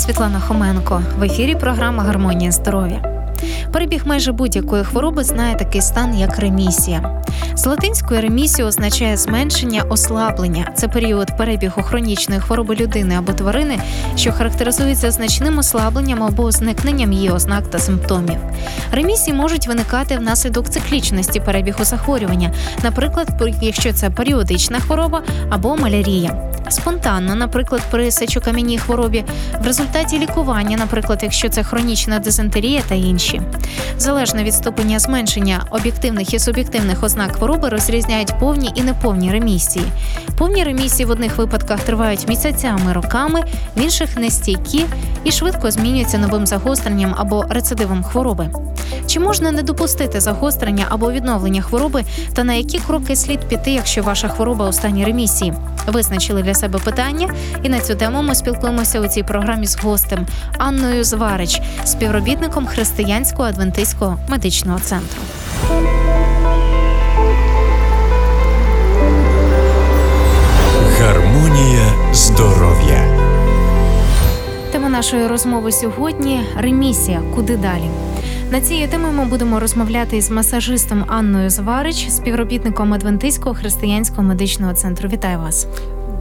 Світлана Хоменко. В ефірі програма Гармонія здоров'я. Перебіг майже будь-якої хвороби знає такий стан, як ремісія. З латинської ремісія означає зменшення, ослаблення. Це період перебігу хронічної хвороби людини або тварини, що характеризується значним ослабленням або зникненням її ознак та симптомів. Ремісії можуть виникати внаслідок циклічності перебігу захворювання, наприклад, якщо це періодична хвороба або малярія. Спонтанно, наприклад, при сечокам'яній хворобі, в результаті лікування, наприклад, якщо це хронічна дизентерія та інші. Залежно від ступеня зменшення об'єктивних і суб'єктивних ознак хвороби розрізняють повні і неповні ремісії. Повні ремісії в одних випадках тривають місяцями, роками, в інших нестійкі і швидко змінюються новим загостренням або рецидивом хвороби. Чи можна не допустити загострення або відновлення хвороби, та на які кроки слід піти, якщо ваша хвороба у стані ремісії? Визначили для себе питання, і на цю тему ми спілкуємося у цій програмі з гостем Анною Зварич, співробітником християнського адвентистського медичного центру. Гармонія здоров'я. Тема нашої розмови сьогодні ремісія. Куди далі? На цією темою ми будемо розмовляти із масажистом Анною Зварич, співробітником Адвентистського християнського медичного центру. Вітаю вас.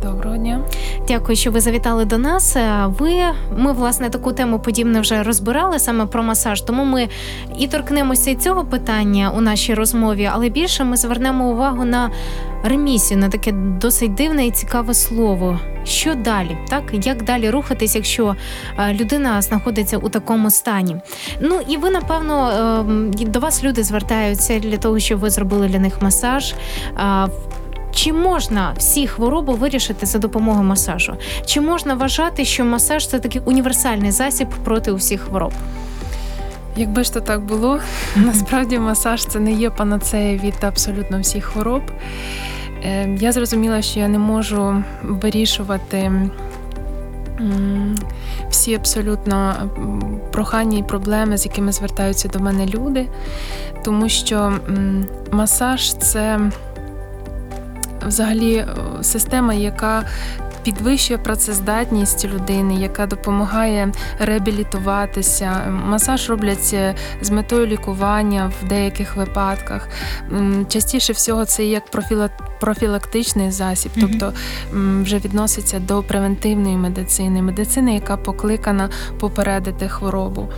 Доброго дня. Дякую, що ви завітали до нас. Е, ви ми власне таку тему подібне вже розбирали саме про масаж. Тому ми і торкнемося і цього питання у нашій розмові, але більше ми звернемо увагу на ремісію, на таке досить дивне і цікаве слово. Що далі, так як далі рухатись, якщо е, людина знаходиться у такому стані? Ну і ви напевно ем, до вас люди звертаються для того, щоб ви зробили для них масаж. Чи можна всі хвороби вирішити за допомогою масажу? Чи можна вважати, що масаж це такий універсальний засіб проти усіх хвороб? Якби ж то так було, насправді масаж це не є панацея від абсолютно всіх хвороб. Ем, я зрозуміла, що я не можу вирішувати всі абсолютно прохання і проблеми, з якими звертаються до мене люди, тому що масаж це взагалі е, система, яка Підвищує працездатність людини, яка допомагає реабілітуватися. Масаж робляться з метою лікування в деяких випадках. Частіше всього це як профілактичний засіб, тобто вже відноситься до превентивної медицини, медицини, яка покликана попередити хворобу.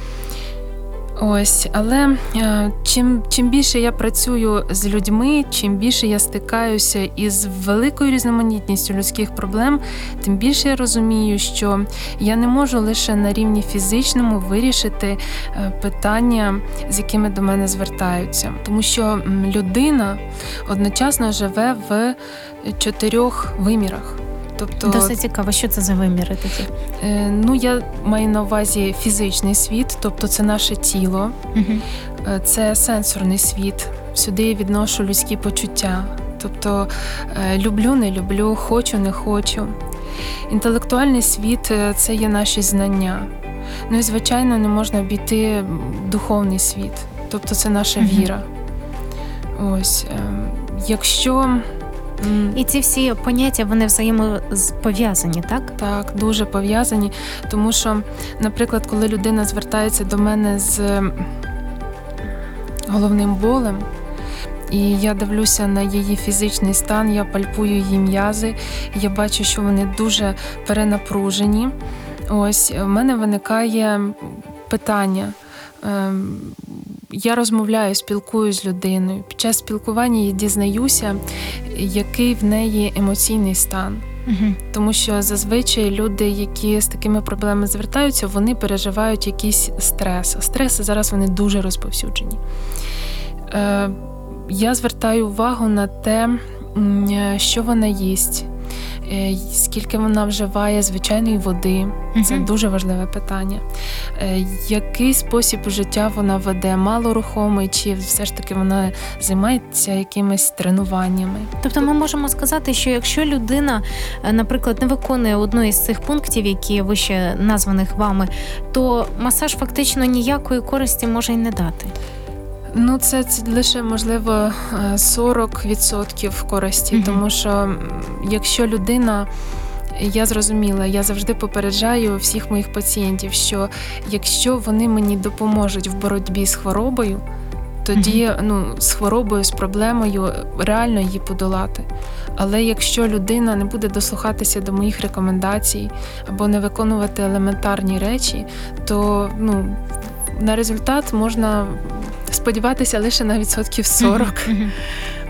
Ось, але е, чим чим більше я працюю з людьми, чим більше я стикаюся із великою різноманітністю людських проблем, тим більше я розумію, що я не можу лише на рівні фізичному вирішити е, питання, з якими до мене звертаються, тому що людина одночасно живе в чотирьох вимірах. Тобто досить цікаво, що це за виміри такі? Е, ну я маю на увазі фізичний світ, тобто це наше тіло, угу. е, це сенсорний світ. Сюди я відношу людські почуття. Тобто е, люблю, не люблю, хочу, не хочу. Інтелектуальний світ це є наші знання. Ну і звичайно, не можна обійти духовний світ, тобто це наша віра. Ось, ем, якщо і ці всі поняття вони взаємопов'язані, так? Так, дуже пов'язані. Тому що, наприклад, коли людина звертається до мене з головним болем, і я дивлюся на її фізичний стан, я пальпую її м'язи, я бачу, що вони дуже перенапружені. Ось в мене виникає питання. Ем, я розмовляю, спілкуюся з людиною. Під час спілкування я дізнаюся, який в неї емоційний стан. Угу. Тому що зазвичай люди, які з такими проблемами звертаються, вони переживають якийсь стрес. Стреси зараз вони дуже розповсюджені. Е, Я звертаю увагу на те, що вона їсть, Е, скільки вона вживає звичайної води, це угу. дуже важливе питання. Е, який спосіб життя вона веде, малорухомий, чи все ж таки вона займається якимись тренуваннями? Тобто, ми можемо сказати, що якщо людина, е, наприклад, не виконує одну із цих пунктів, які вище названих вами, то масаж фактично ніякої користі може й не дати. Ну, це, це лише можливо 40% користі, угу. тому що якщо людина я зрозуміла, я завжди попереджаю всіх моїх пацієнтів, що якщо вони мені допоможуть в боротьбі з хворобою, тоді ну, з хворобою, з проблемою реально її подолати. Але якщо людина не буде дослухатися до моїх рекомендацій або не виконувати елементарні речі, то ну, на результат можна сподіватися лише на відсотків 40.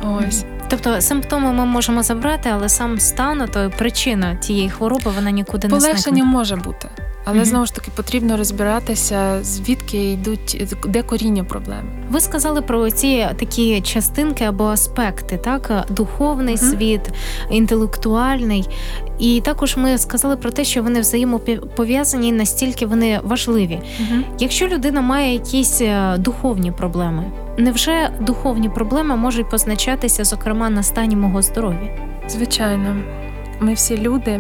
Ось. Тобто симптоми ми можемо забрати, але сам стан, то причина тієї хвороби, вона нікуди не Полегшення може бути, але Мгм. знову ж таки потрібно розбиратися, звідки йдуть, де коріння проблеми. Ви сказали про ці такі частинки або аспекти, так духовний Мгм. світ, інтелектуальний. І також ми сказали про те, що вони взаємопов'язані, і настільки вони важливі. Якщо людина має якісь е, духовні проблеми, невже духовні проблеми можуть позначатися, зокрема, на стані мого здоров'я? Звичайно, ми всі люди,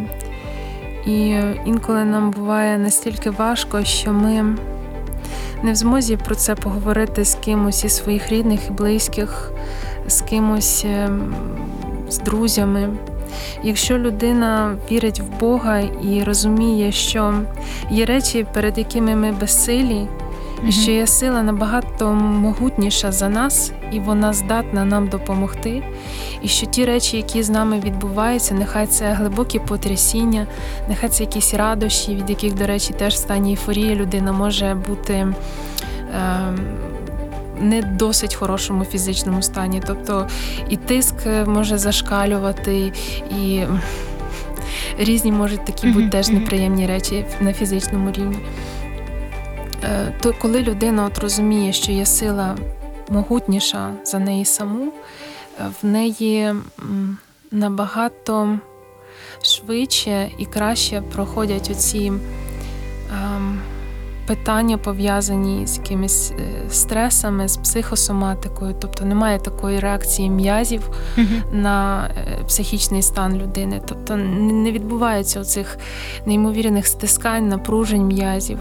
і інколи нам буває настільки важко, що ми не в змозі про це поговорити з кимось із своїх рідних і близьких, з кимось ем, з друзями. Якщо людина вірить в Бога і розуміє, що є речі, перед якими ми безсилі, і що є сила набагато могутніша за нас, і вона здатна нам допомогти. І що ті речі, які з нами відбуваються, нехай це глибокі потрясіння, нехай це якісь радощі, від яких, до речі, теж в стані ейфорії людина може бути. Е- не досить хорошому фізичному стані, тобто і тиск може зашкалювати, і різні можуть такі бути теж неприємні речі на фізичному рівні. Е, То коли людина от розуміє, що є сила могутніша за неї саму, е, в неї набагато швидше і краще проходять оці ем, питання, пов'язані з якимись е, стресами, з психосоматикою, тобто немає такої реакції м'язів на е, психічний стан людини. Тобто не відбувається оцих неймовірних стискань, напружень м'язів.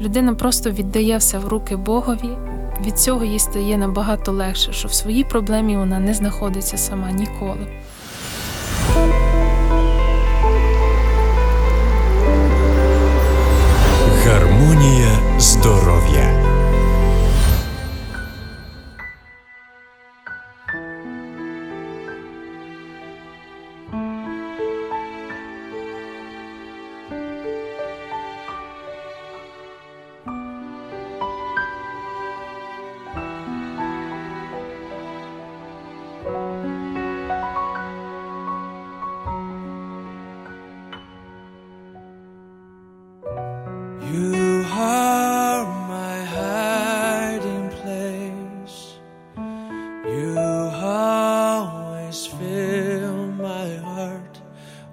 Людина просто віддає все в руки Богові. Від цього їй стає набагато легше, що в своїй проблемі вона не знаходиться сама ніколи. Здоров'я.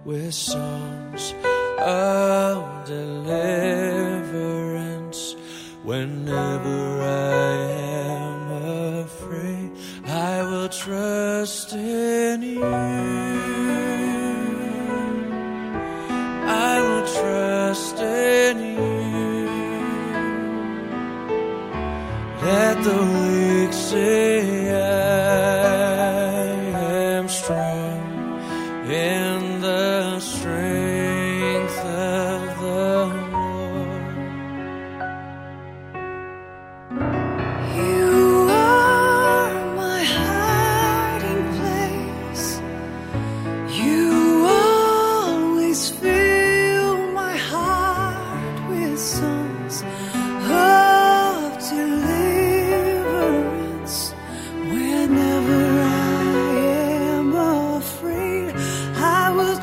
With songs of deliverance. Whenever I am afraid, I will trust in you. I will trust in you. Let the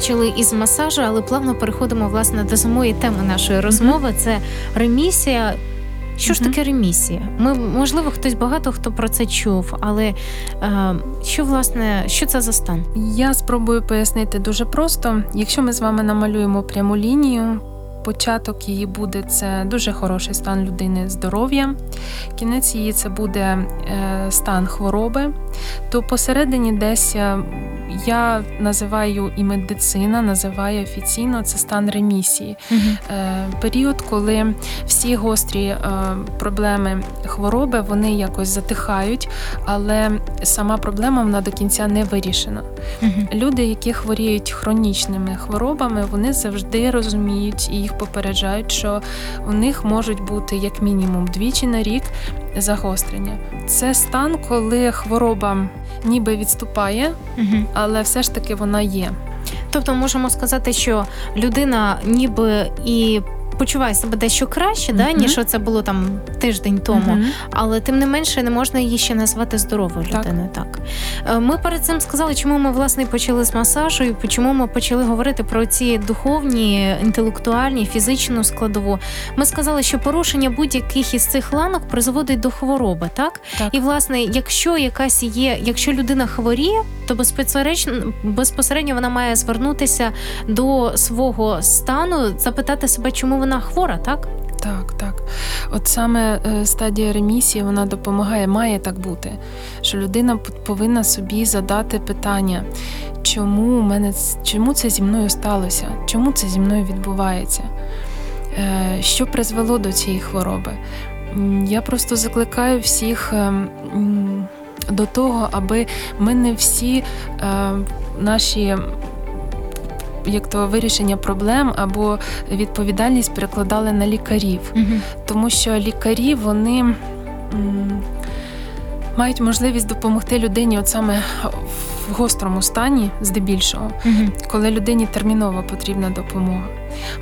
почали із масажу, але плавно переходимо власне до самої теми нашої розмови. Це ремісія. Що ж таке ремісія? Ми можливо хтось багато хто про це чув, але е, що власне що це за стан? Я спробую пояснити дуже просто. Якщо ми з вами намалюємо пряму лінію, початок її буде це дуже хороший стан людини здоров'я, кінець її це буде е, стан хвороби, то посередині десь е, я називаю і медицина, називає офіційно це стан ремісії. Е, період, коли всі гострі проблеми хвороби вони якось затихають, але сама проблема вона до кінця не вирішена. Люди, які хворіють хронічними хворобами, вони завжди розуміють і їх попереджають, що у них можуть бути як мінімум двічі на рік загострення. Це стан, коли хвороба ніби відступає, але все ж таки вона є. Тобто можемо сказати, що людина ніби і почуває себе дещо краще, да, ніж це було там тиждень тому. Але тим не менше не можна її ще назвати здоровою людиною. Так Е, ми перед цим сказали, чому ми власне почали з масажу, і чому ми почали говорити про ці духовні, інтелектуальні, фізичну складову. Ми сказали, що порушення будь-яких із цих ланок призводить до хвороби, так? Так. І власне, якщо якась є, якщо людина хворіє, то безпосередньо безпосередньо вона має звернутися до свого стану, запитати себе, чому вона хвора, так? Так, так. От саме е, стадія ремісії вона допомагає, має так бути, що людина повинна собі задати питання, чому у мене чому це зі мною сталося, чому це зі мною відбувається, Е, що призвело до цієї хвороби. Я просто закликаю всіх. ем, До того, аби ми не всі е, наші як то вирішення проблем або відповідальність перекладали на лікарів, тому що лікарі вони м, мають можливість допомогти людині, от саме в гострому стані, здебільшого, коли людині терміново потрібна допомога.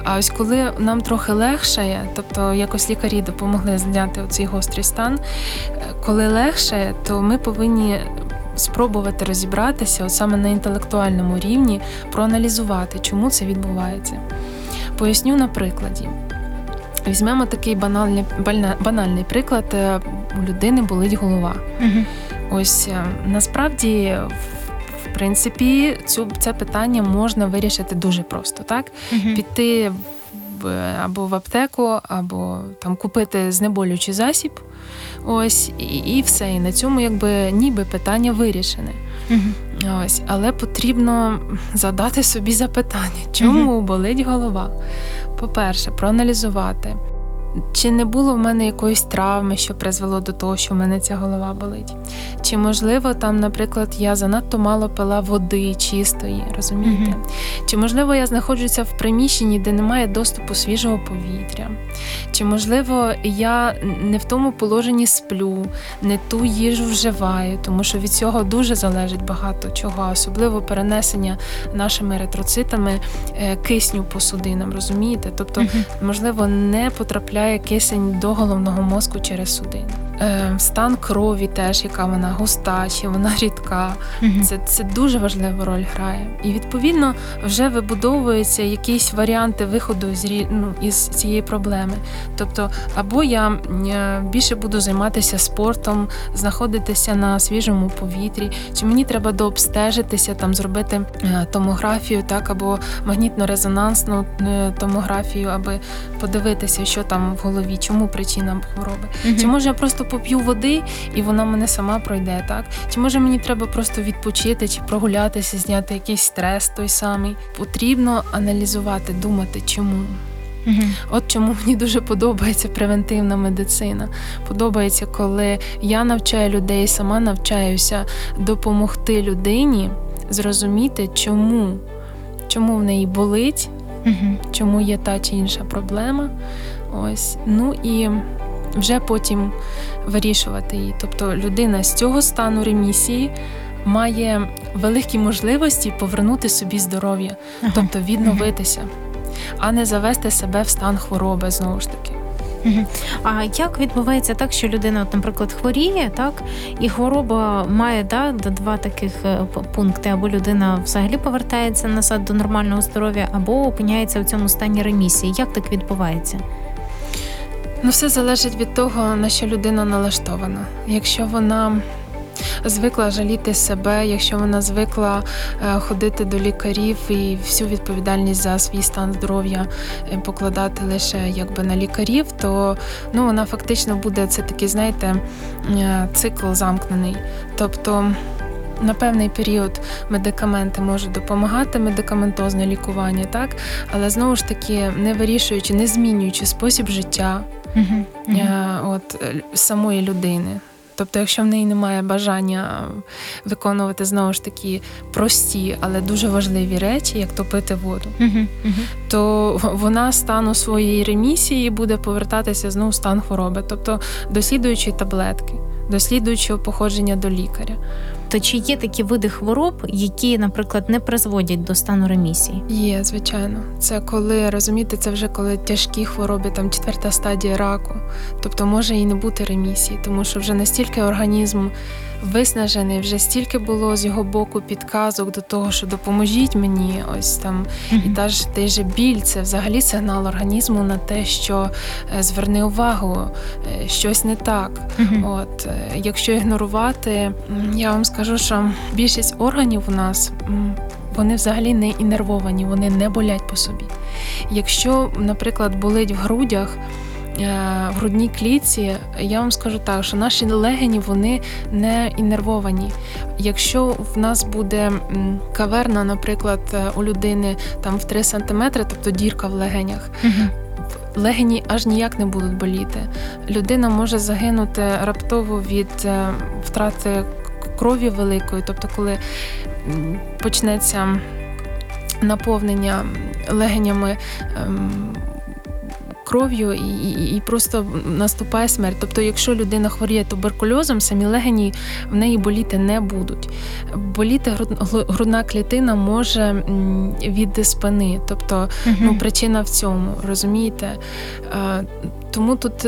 А ось коли нам трохи легшає, тобто якось лікарі допомогли зняти цей гострий стан, е, коли легшає, то ми повинні спробувати розібратися от саме на інтелектуальному рівні, проаналізувати, чому це відбувається. Поясню на прикладі. Візьмемо такий банальний, банальний приклад. Е, У людини болить голова. Ось е, насправді, в- принципі, цю це питання можна вирішити дуже просто, так? Піти в або в аптеку, або там купити знеболюючий засіб. Ось і, і все. І на цьому якби ніби питання вирішене. Ось, але потрібно задати собі запитання, чому болить голова? По-перше, проаналізувати. Чи не було в мене якоїсь травми, що призвело до того, що в мене ця голова болить? Чи можливо там, наприклад, я занадто мало пила води чистої, розумієте? Мгм. Чи можливо я знаходжуся в приміщенні, де немає доступу свіжого повітря? Чи можливо я не в тому положенні сплю, не ту їжу вживаю, тому що від цього дуже залежить багато чого, особливо перенесення нашими еритроцитами е, кисню по судинам, розумієте? Тобто, можливо, не потрапляє кисень до головного мозку через судини. Е, Стан крові теж, яка вона густа, чи вона рідка. Це, це дуже важливу роль грає. І відповідно вже вибудовуються якісь варіанти виходу з ну, із цієї проблеми. Тобто, або я е, більше буду займатися спортом, знаходитися на свіжому повітрі, чи мені треба дообстежитися, там зробити е, томографію, так або магнітно-резонансну томографію, аби подивитися, що там в голові, чому причина хвороби. Чи може я просто поп'ю води і вона мене сама пройде, так? Чи може мені треба просто відпочити чи прогулятися, зняти якийсь стрес той самий? Потрібно аналізувати, думати, чому. От чому мені дуже подобається превентивна медицина. Подобається, коли я навчаю людей, сама навчаюся допомогти людині зрозуміти, чому, чому в неї болить, чому є та чи інша проблема. Ось. Ну і вже потім вирішувати її. Тобто людина з цього стану ремісії має великі можливості повернути собі здоров'я, тобто відновитися, а не завести себе в стан хвороби знову ж таки. А як відбувається так, що людина, от, наприклад, хворіє, так і хвороба має да, два таких е, пункти: або людина взагалі повертається назад до нормального здоров'я, або опиняється в цьому стані ремісії. Як так відбувається? Ну, все залежить від того, на що людина налаштована. Якщо вона звикла жаліти себе, якщо вона звикла е, ходити до лікарів і всю відповідальність за свій стан здоров'я е, покладати лише якби на лікарів, то ну вона фактично буде це такий, знаєте, е, цикл замкнений. Тобто. На певний період медикаменти можуть допомагати, медикаментозне лікування, так, але знову ж таки не вирішуючи, не змінюючи спосіб життя, Угу. е, от самої людини. Тобто, якщо в неї немає бажання виконувати знову ж таки прості, але дуже важливі речі, як топити воду, то вона стану своєї ремісії буде повертатися знову в стан хвороби, тобто дослідуючи таблетки, дослідуючи походження до лікаря. То чи є такі види хвороб, які, наприклад, не призводять до стану ремісії? Є, звичайно. Це коли розумієте, це вже коли тяжкі хвороби, там четверта стадія раку. Тобто може і не бути ремісії, тому що вже настільки організм виснажений, вже стільки було з його боку підказок до того, що допоможіть мені, ось там і та ж той же біль, це взагалі сигнал організму на те, що е, зверни увагу, е, щось не так. Мгм. От е, якщо ігнорувати, я вам скажу, що більшість органів у нас вони взагалі не інервовані, вони не болять по собі. Якщо, наприклад, болить в грудях. е, В грудній клітці я вам скажу так, що наші легені вони не інервовані. Якщо в нас буде каверна, наприклад, е, у людини там в 3 см, тобто дірка в легенях, Мгм. легені аж ніяк не будуть боліти. Людина може загинути раптово від е, втрати крові великої, тобто, коли почнеться наповнення легенями. ем, Кров'ю і, і, і просто наступає смерть. Тобто, якщо людина хворіє туберкульозом, самі легені в неї боліти не будуть. Боліти грудна клітина може від спини, тобто. Ну, причина в цьому, розумієте? Е, Тому тут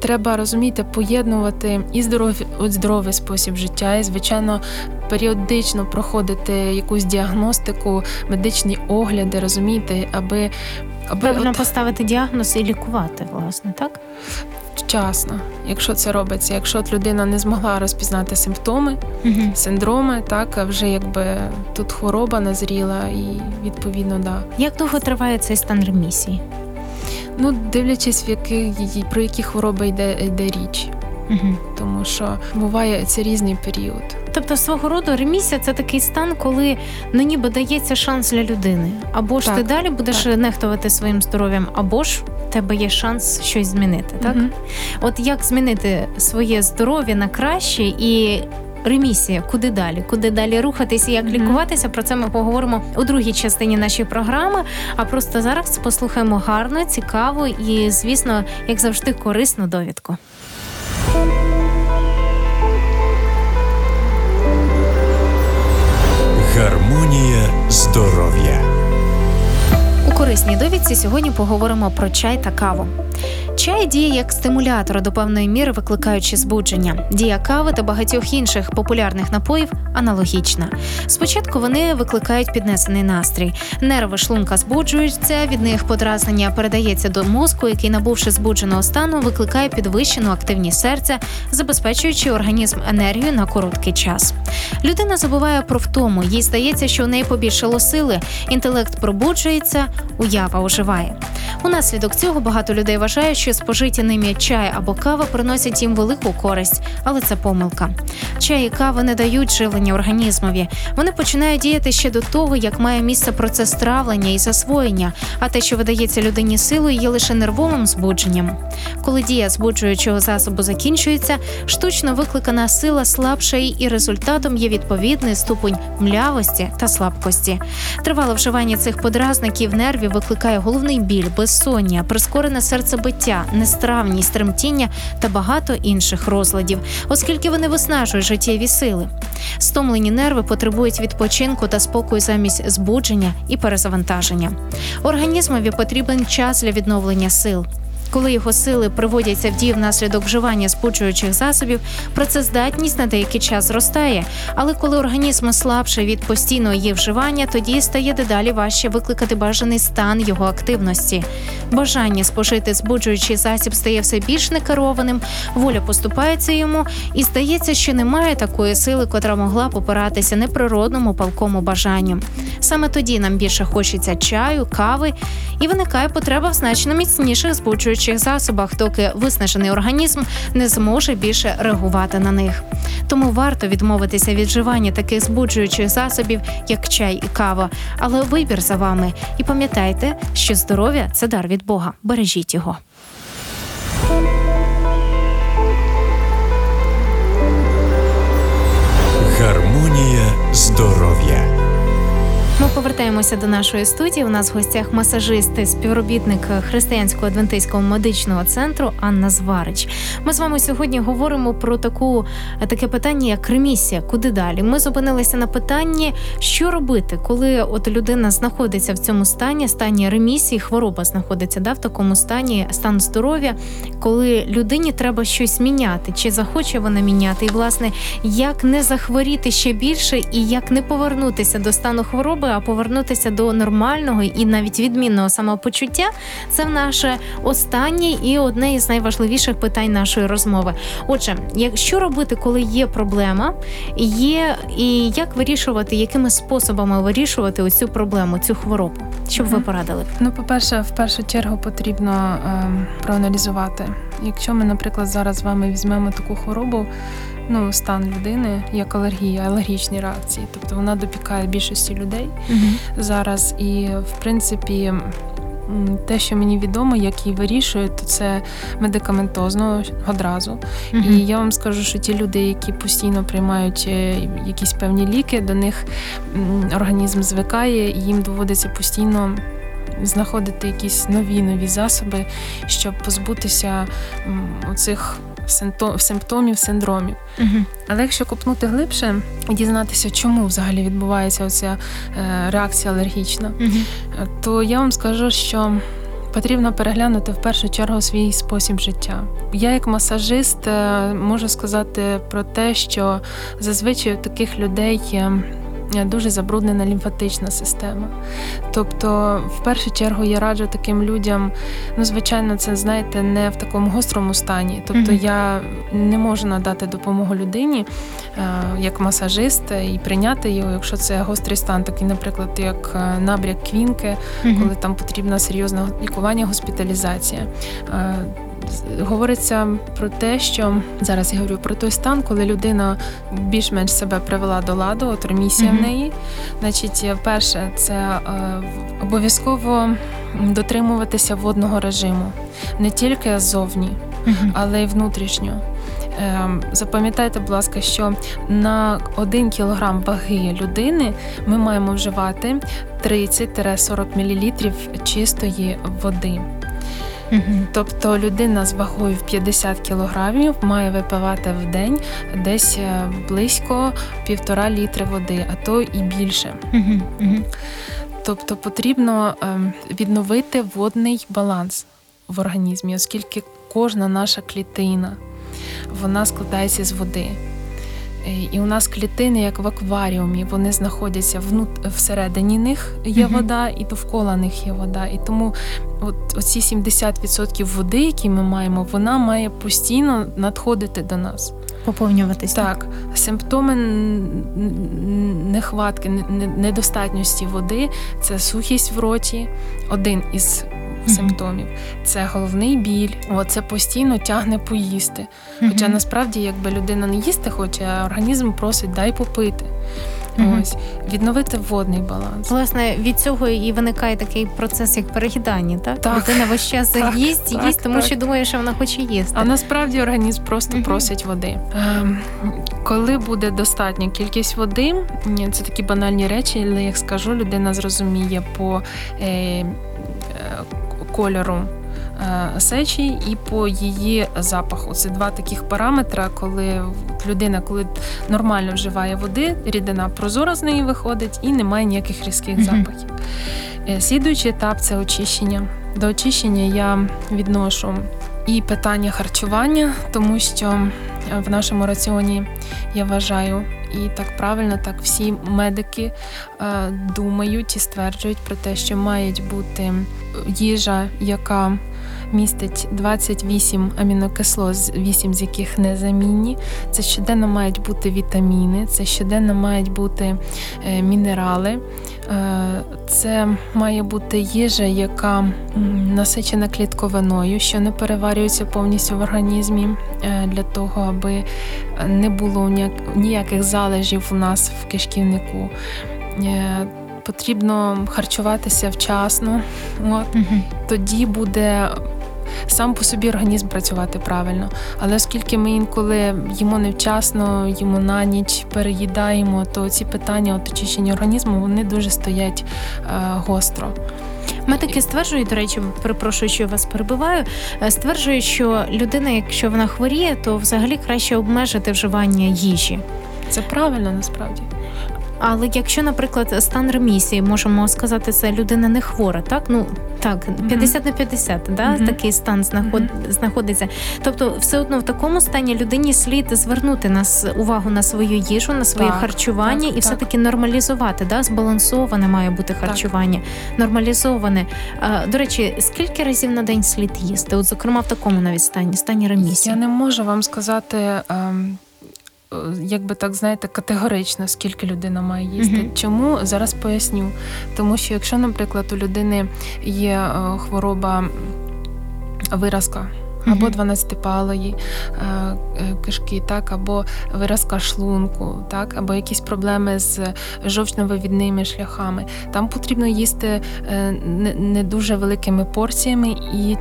треба розумієте, поєднувати і здоровий, от здоровий спосіб життя, і звичайно періодично проходити якусь діагностику, медичні огляди, розумієте, аби, аби Певно от поставити діагноз і лікувати, власне, так? вчасно, якщо це робиться, якщо от людина не змогла розпізнати симптоми, Угу. синдроми, так а вже якби тут хвороба назріла, і відповідно да. Як довго триває цей стан ремісії? Ну, дивлячись, в яких її про які хвороби йде, йде річ. Угу. тому що буває це різний період. Тобто, свого роду ремісія це такий стан, коли ну ніби дається шанс для людини. Або ж Так, ти далі будеш нехтувати своїм здоров'ям, або ж в тебе є шанс щось змінити. Так, Мгм. от як змінити своє здоров'я на краще і. Ремісія, куди далі? Куди далі рухатися, як лікуватися? Про це ми поговоримо у другій частині нашої програми. А просто зараз послухаємо гарну, цікаву і, звісно, як завжди, корисну довідку. Гармонія здоров'я. У корисній довідці сьогодні поговоримо про чай та каву. Чай діє як стимулятор до певної міри, викликаючи збудження. Дія кави та багатьох інших популярних напоїв аналогічна. Спочатку вони викликають піднесений настрій. Нерви шлунка збуджуються, від них подразнення передається до мозку, який, набувши збудженого стану, викликає підвищену активність серця, забезпечуючи організм енергію на короткий час. Людина забуває про втому, їй здається, що у неї побільшало сили, інтелект пробуджується, уява оживає. Унаслідок цього багато людей вважають, що спожиті ними чай або кава приносять їм велику користь, але це помилка. Чай і кава не дають живлення організмові. Вони починають діяти ще до того, як має місце процес травлення і засвоєння. А те, що видається людині силою, є лише нервовим збудженням. Коли дія збуджуючого засобу закінчується, штучно викликана сила слабшає, і результатом є відповідний ступень млявості та слабкості. Тривале вживання цих подразників нервів викликає головний біль, безсоння, прискорене серцебиття, нестравність, тремтіння та багато інших розладів, оскільки вони виснажують життєві сили. Стомлені нерви потребують відпочинку та спокою замість збудження і перезавантаження. Організмові потрібен час для відновлення сил. Коли його сили приводяться в дію внаслідок вживання збуджуючих засобів, працездатність на деякий час зростає. Але коли організм ослабший від постійного її вживання, тоді стає дедалі важче викликати бажаний стан його активності. Бажання спожити збуджуючий засіб стає все більш некерованим, воля поступається йому, і здається, що немає такої сили, котра могла б опиратися неприродному палкому бажанню. Саме тоді нам більше хочеться чаю, кави, і виникає потреба в значно міцніших збуджуючих засобах, доки виснажений організм не зможе більше реагувати на них. Тому варто відмовитися від вживання таких збуджуючих засобів, як чай і кава. Але вибір за вами. І пам'ятайте, що здоров'я це дар від Бога. Бережіть його. Повертаємося до нашої студії. У нас в гостях масажист, співробітник християнського адвентистського медичного центру Анна Зварич. Ми з вами сьогодні говоримо про таку таке питання, як ремісія. Куди далі? Ми зупинилися на питанні, що робити, коли от людина знаходиться в цьому стані, стані ремісії, хвороба знаходиться да, в такому стані, стан здоров'я, коли людині треба щось міняти, чи захоче вона міняти, і власне як не захворіти ще більше, і як не повернутися до стану хвороби, повернутися до нормального і навіть відмінного самопочуття, це наше останнє і одне із найважливіших питань нашої розмови. Отже, що робити, коли є проблема, є і як вирішувати, якими способами вирішувати оцю проблему, цю хворобу, щоб ви порадили? Ну, по-перше, в першу чергу потрібно ем, проаналізувати. Якщо ми, наприклад, зараз з вами візьмемо таку хворобу, ну, стан людини, як алергія, алергічні реакції, тобто вона допікає більшості людей зараз, і в принципі. Те, що мені відомо, як її вирішують, то це медикаментозно одразу. І я вам скажу, що ті люди, які постійно приймають е, якісь певні ліки, до них організм звикає, і їм доводиться постійно знаходити якісь нові нові засоби, щоб позбутися оцих симптомів, синдромів. Мгм. Але якщо копнути глибше і дізнатися, чому взагалі відбувається оця е, реакція алергічна, Мгм. то я вам скажу, що потрібно переглянути в першу чергу свій спосіб життя. Я, як масажист, е, можу сказати про те, що зазвичай у таких людей є. Дуже забруднена лімфатична система. Тобто, в першу чергу, я раджу таким людям, ну, звичайно, це знаєте, не в такому гострому стані. Тобто, я не можу надати допомогу людині е, як масажист і прийняти його, якщо це гострий стан, такий, наприклад, як е, набряк квінки, коли там потрібна серйозна лікування, госпіталізація. Е, Говориться про те, що зараз я говорю про той стан, коли людина більш-менш себе привела до ладу, от ремісія Мгм. в неї. Значить, е, перше, це е, обов'язково дотримуватися водного режиму не тільки ззовні, Мгм. але й внутрішньо. Ем, Запам'ятайте, будь ласка, що на 1 кілограм ваги людини ми маємо вживати 30-40 мл чистої води. Тобто людина з вагою в 50 кілограмів має випивати в день десь е, близько півтора літри води, а то і більше. Тобто потрібно ем, відновити водний баланс в організмі, оскільки кожна наша клітина вона складається з води. Е, І у нас клітини, як в акваріумі, вони знаходяться внут... всередині них є угу. вода, і довкола них є вода. І тому от оці 70% води, які ми маємо, вона має постійно надходити до нас. Поповнюватись. Так, симптоми нехватки, н- н- води це сухість в роті, один із симптомів. Це головний біль, О, це постійно тягне поїсти. Хоча насправді, якби людина не їсти хоче, а організм просить дай попити. Мгм. Ось відновити водний баланс. Власне, від цього і виникає такий процес, як переїдання, так? Так. Людина весь час Так, їсть, так, їсть, тому так. що думає, що вона хоче їсти. А насправді організм просто Мгм. просить води. Ем, коли буде достатня кількість води, це такі банальні речі, але як скажу, людина зрозуміє по е, е, кольору. Е, Сечі і по її запаху. Це два таких параметри, коли людина, коли нормально вживає води, рідина прозора з неї виходить і немає ніяких різких запахів. Е, Слідуючий етап це очищення. До очищення я відношу і питання харчування, тому що в нашому раціоні я вважаю, і так правильно, так всі медики е, думають і стверджують про те, що мають бути їжа, яка містить 28 амінокислот, 8 з яких незамінні. Це щоденно мають бути вітаміни, це щоденно мають бути е, мінерали. Е, Це має бути їжа, яка насичена клітковиною, що не переварюється повністю в організмі е, для того, аби не було ніяких залежів у нас в кишківнику. Потрібно харчуватися вчасно, от, Мгм. тоді буде сам по собі організм працювати правильно. Але оскільки ми інколи їмо невчасно, їмо на ніч, переїдаємо, то ці питання от очищення організму вони дуже стоять е, гостро. Медики стверджують, до речі, перепрошую, що я вас перебиваю. е, Стверджують, що людина, якщо вона хворіє, то взагалі краще обмежити вживання їжі. Це правильно насправді. Але якщо, наприклад, стан ремісії, можемо сказати, це людина не хвора, так? Ну так, 50 на 50, да? Мгм. такий стан знаход... знаходиться. Тобто, все одно в такому стані людині слід звернути нас увагу на свою їжу, на своє Так, харчування так, і так. все-таки нормалізувати. Да? Збалансоване має бути харчування, нормалізоване. А, до речі, скільки разів на день слід їсти? От, зокрема, в такому навіть стані, стані ремісії. Я не можу вам сказати. ем, е, Як би так знаєте, категорично скільки людина має їсти. Мгм. Чому зараз поясню? Тому що якщо, наприклад, у людини є е, хвороба виразка або. 12-палої е, е, кишки, так, або виразка шлунку, так, або якісь проблеми з жовчно-вивідними шляхами. Там потрібно їсти е, не, дуже великими порціями і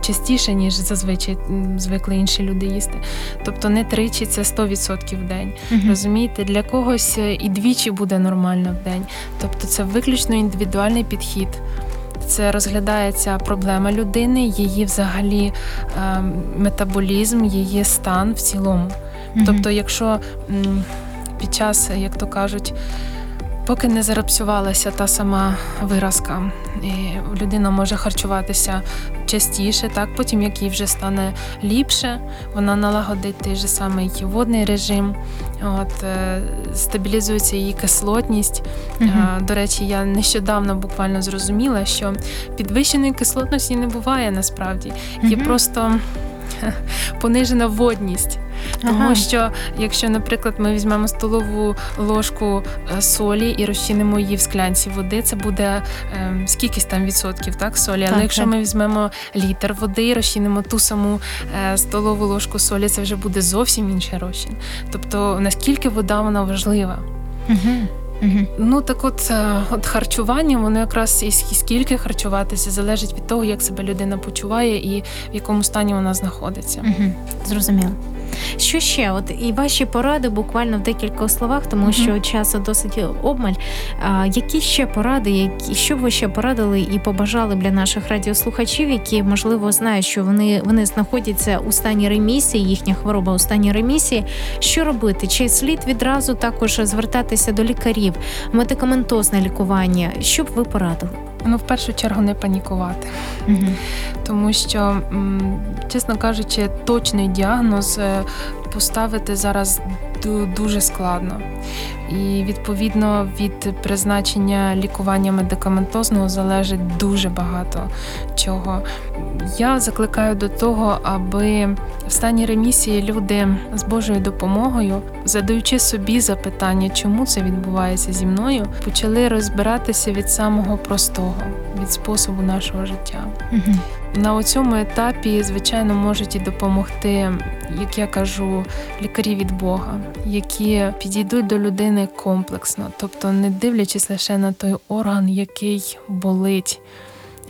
частіше, ніж зазвичай звикли інші люди їсти. Тобто не тричі, це 100% в день. Розумієте, для когось і двічі буде нормально в день. Тобто це виключно індивідуальний підхід. Це розглядається проблема людини, її взагалі е, метаболізм, її стан в цілому. Тобто, якщо м, під час, як то кажуть, поки не зарапсювалася та сама виразка, і людина може харчуватися частіше, так потім, як їй вже стане ліпше, вона налагодить той же самий водний режим, от, е, стабілізується її кислотність. Е, До речі, я нещодавно буквально зрозуміла, що підвищеної кислотності не буває насправді. Є Мгм. просто понижена водність. Тому Ага. що, якщо, наприклад, ми візьмемо столову ложку е, солі і розчинимо її в склянці води, це буде е, скількись там відсотків, так, солі. Але Так, якщо так. ми візьмемо літр води і розчинимо ту саму е, столову ложку солі, це вже буде зовсім інший розчин. Тобто, наскільки вода вона важлива. Мгм. Мгм. Ну так от, е, от харчування, воно якраз і скільки харчуватися залежить від того, як себе людина почуває і в якому стані вона знаходиться. Мгм. Зрозуміло. Що ще? От і ваші поради буквально в декількох словах, тому Мгм. що часу досить обмаль. А, які ще поради, які що б ви ще порадили і побажали б для наших радіослухачів, які можливо знають, що вони, вони знаходяться у стані ремісії, їхня хвороба у стані ремісії. Що робити? Чи слід відразу також звертатися до лікарів, медикаментозне лікування? Що б ви порадили? Ну, в першу чергу, не панікувати. Угу. тому що, чесно кажучи, точний діагноз е, поставити зараз дуже складно. І відповідно від призначення лікування медикаментозного залежить дуже багато чого. Я закликаю до того, аби в стані ремісії люди з Божою допомогою, задаючи собі запитання, чому це відбувається зі мною, почали розбиратися від самого простого, від способу нашого життя. На цьому етапі, звичайно, можуть і допомогти, як я кажу, лікарі від Бога, які підійдуть до людини комплексно, тобто не дивлячись лише на той орган, який болить.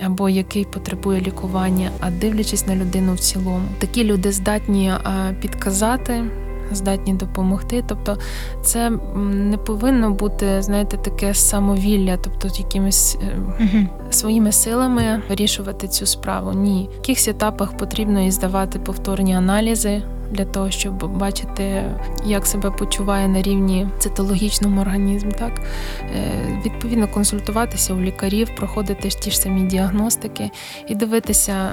Або який потребує лікування, а дивлячись на людину в цілому. Такі люди здатні підказати, здатні допомогти. Тобто, це не повинно бути, знаєте, таке самовілля, тобто якимись Угу. своїми силами вирішувати цю справу. Ні, в якихось етапах потрібно і здавати повторні аналізи, для того, щоб бачити, як себе почуває на рівні цитологічному організму. Так Е, відповідно консультуватися у лікарів, проходити ті ж самі діагностики і дивитися.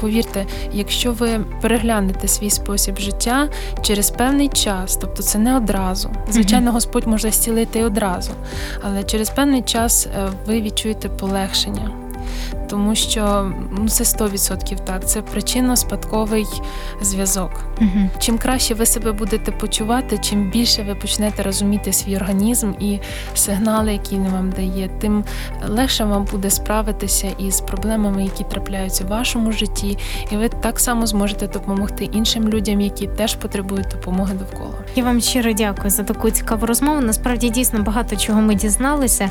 Повірте, якщо ви переглянете свій спосіб життя через певний час, тобто це не одразу. Звичайно, Господь може зцілити і одразу, але через певний час е, ви відчуєте полегшення. Тому що ну, це 100% так, це причинно-спадковий зв'язок. Мгм. Чим краще ви себе будете почувати, чим більше ви почнете розуміти свій організм і сигнали, які він вам дає, тим легше вам буде справитися із проблемами, які трапляються в вашому житті, і ви так само зможете допомогти іншим людям, які теж потребують допомоги довкола. Я вам щиро дякую за таку цікаву розмову. Насправді дійсно багато чого ми дізналися.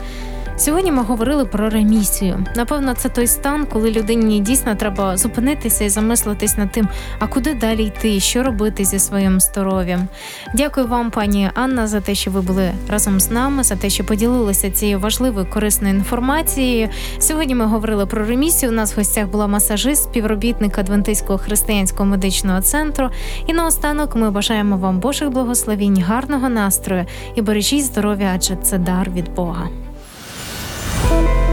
Сьогодні ми говорили про ремісію. Напевно, це той стан, коли людині дійсно треба зупинитися і замислитись над тим, а куди далі йти, що робити зі своїм здоров'ям. Дякую вам, пані Анна, за те, що ви були разом з нами, за те, що поділилися цією важливою корисною інформацією. Сьогодні ми говорили про ремісію. У нас в гостях була масажист, співробітник Адвентистського християнського медичного центру. І наостанок ми бажаємо вам Божих благословінь, гарного настрою і бережіть здоров'я, адже це дар від Бога. Bye.